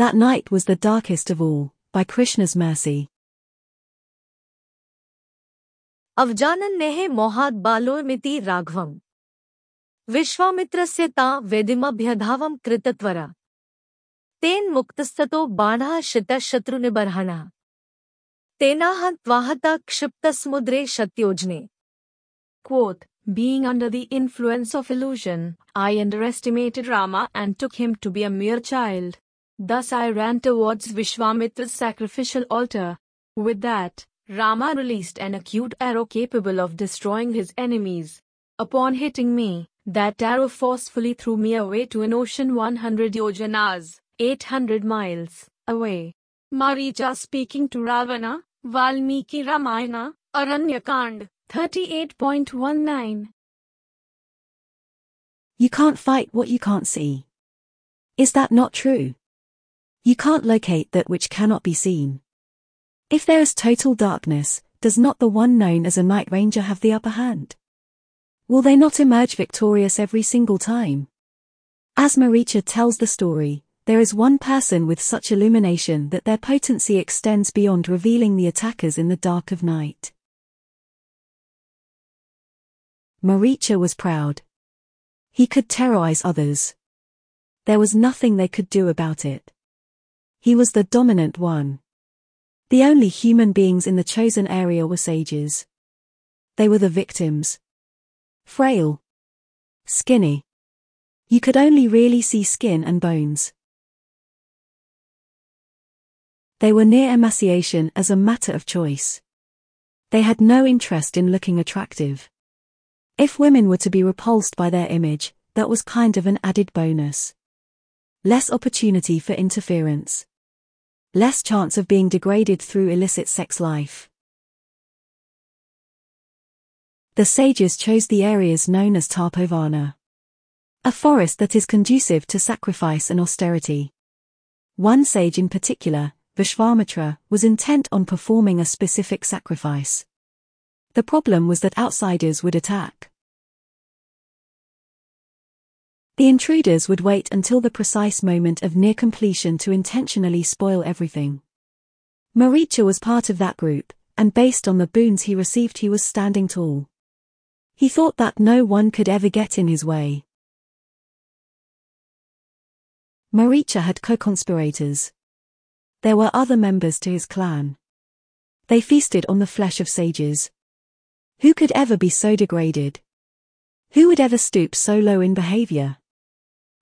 That night was the darkest of all, by Krishna's mercy. अवजानन् नेहे मोहात् बालोर्मिति राघवम् विश्वामित्रस्य ता वेदिमभ्यधावम् कृतत्वरा तेन मुक्तस्ततो बाणः शितशत्रुनिबर्हणः तेनाह त्वाहता क्षिप्तसमुद्रे शत्योजने Quoth, Being under the influence of illusion, I underestimated Rama and took him to be a mere child. Thus I ran towards Vishwamitra's sacrificial altar. With that, Rama released an acute arrow capable of destroying his enemies. Upon hitting me, that arrow forcefully threw me away to an ocean 100 yojanas, 800 miles, away. Maricha speaking to Ravana, Valmiki Ramayana, Aranyakand, 38.19. You can't fight what you can't see. Is that not true? You can't locate that which cannot be seen. If there is total darkness, does not the one known as a night ranger have the upper hand? Will they not emerge victorious every single time? As Maricha tells the story, there is one person with such illumination that their potency extends beyond revealing the attackers in the dark of night. Maricha was proud. He could terrorize others. There was nothing they could do about it. He was the dominant one. The only human beings in the chosen area were sages. They were the victims. Frail. Skinny. You could only really see skin and bones. They were near emaciation as a matter of choice. They had no interest in looking attractive. If women were to be repulsed by their image, that was kind of an added bonus. Less opportunity for interference. Less chance of being degraded through illicit sex life. The sages chose the areas known as Tapovana. A forest that is conducive to sacrifice and austerity. One sage in particular, Vishwamitra, was intent on performing a specific sacrifice. The problem was that outsiders would attack. The intruders would wait until the precise moment of near completion to intentionally spoil everything. Maricha was part of that group, and based on the boons he received he was standing tall. He thought that no one could ever get in his way. Maricha had co-conspirators. There were other members to his clan. They feasted on the flesh of sages. Who could ever be so degraded? Who would ever stoop so low in behavior?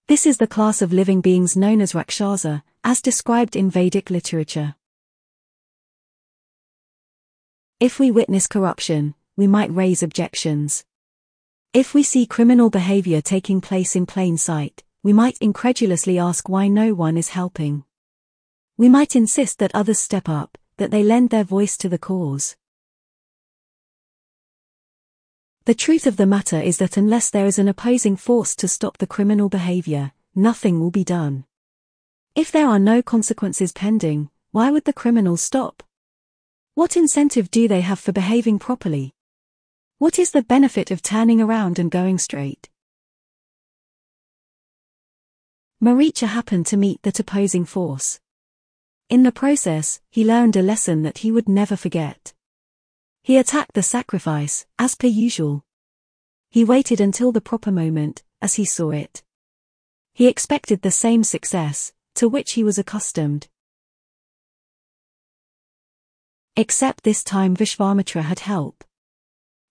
This is the class of living beings known as Rakshasa, as described in Vedic literature. If we witness corruption, we might raise objections. If we see criminal behavior taking place in plain sight, we might incredulously ask why no one is helping. We might insist that others step up, that they lend their voice to the cause. The truth of the matter is that unless there is an opposing force to stop the criminal behavior, nothing will be done. If there are no consequences pending, why would the criminals stop? What incentive do they have for behaving properly? What is the benefit of turning around and going straight? Maricha happened to meet that opposing force. In the process, he learned a lesson that he would never forget. He attacked the sacrifice, as per usual. He waited until the proper moment, as he saw it. He expected the same success, to which he was accustomed. Except this time Vishwamitra had help.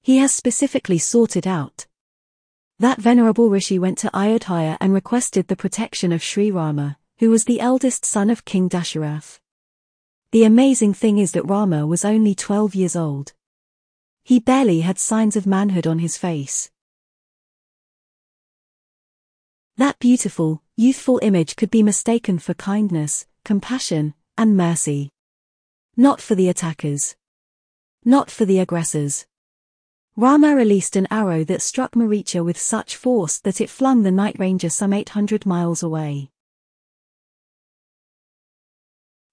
He has specifically it out. That venerable rishi went to Ayodhya and requested the protection of Sri Rama, who was the eldest son of King Dasharath. The amazing thing is that Rama was only 12 years old. He barely had signs of manhood on his face. That beautiful, youthful image could be mistaken for kindness, compassion, and mercy. Not for the attackers. Not for the aggressors. Rama released an arrow that struck Maricha with such force that it flung the Night Ranger some 800 miles away.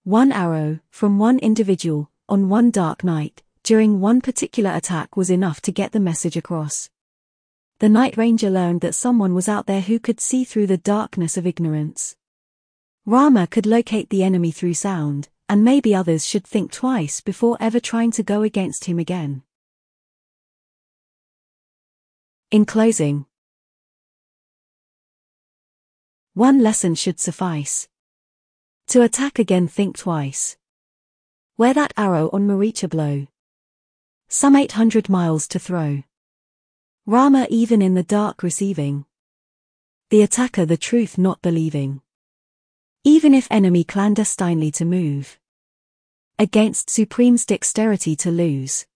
One arrow, from one individual, on one dark night, during one particular attack was enough to get the message across. The Night Ranger learned that someone was out there who could see through the darkness of ignorance. Rama could locate the enemy through sound, and maybe others should think twice before ever trying to go against him again. In closing, one lesson should suffice. To attack again, think twice. Where that arrow on Maricha blow? Some 800 miles to throw. Rama even in the dark receiving. The attacker the truth not believing. Even if enemy clandestinely to move. Against supreme's dexterity to lose.